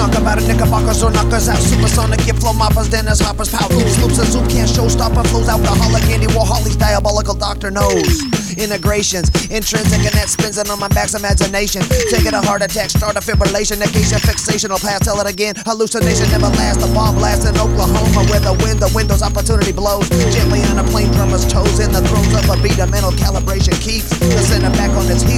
Talk about a Knickerbockers or knockers out. Supersonic, get flow moppers, Dennis Hoppers, power loops, loops, and zoom can't showstopper. Flows out the alcoholic, Andy Warhol's diabolical doctor knows. Integrations, intrinsic, and that spins it on my back's imagination. Taking a heart attack, start a fibrillation, negation, fixation, I'll pass, tell it again. Hallucination never lasts. A bomb blast in Oklahoma where the wind, the windows, opportunity blows. Gently on a plane drummer's toes in the throes of a beat, a mental calibration keeps the center back on its.